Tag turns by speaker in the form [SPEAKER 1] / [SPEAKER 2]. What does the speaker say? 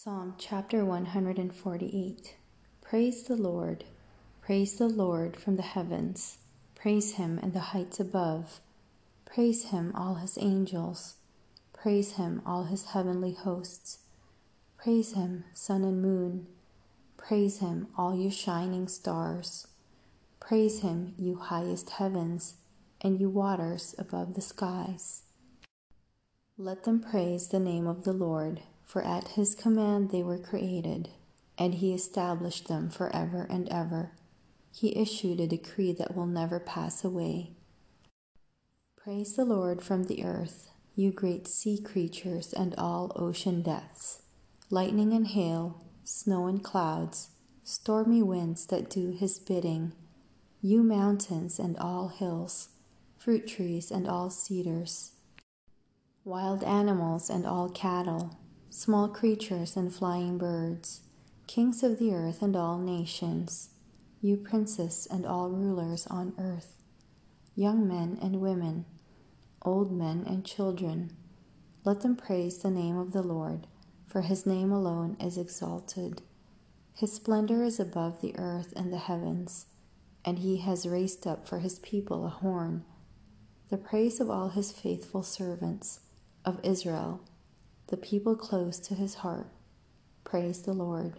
[SPEAKER 1] Psalm chapter 148 Praise the Lord. Praise the Lord from the heavens. Praise him in the heights above. Praise him, all his angels. Praise him, all his heavenly hosts. Praise him, sun and moon. Praise him, all you shining stars. Praise him, you highest heavens, and you waters above the skies. Let them praise the name of the Lord, for at his command they were created, and he established them forever and ever. He issued a decree that will never pass away. Praise the Lord from the earth, you great sea creatures and all ocean depths, lightning and hail, snow and clouds, stormy winds that do his bidding, you mountains and all hills, fruit trees and all cedars, wild animals and all cattle, small creatures and flying birds, kings of the earth and all nations, you princes and all rulers on earth, young men and women, old men and children, let them praise the name of the Lord, for his name alone is exalted. His splendor is above the earth and the heavens, and he has raised up for his people a horn, the praise of all his faithful servants, of Israel, the people close to his heart. Praise the Lord.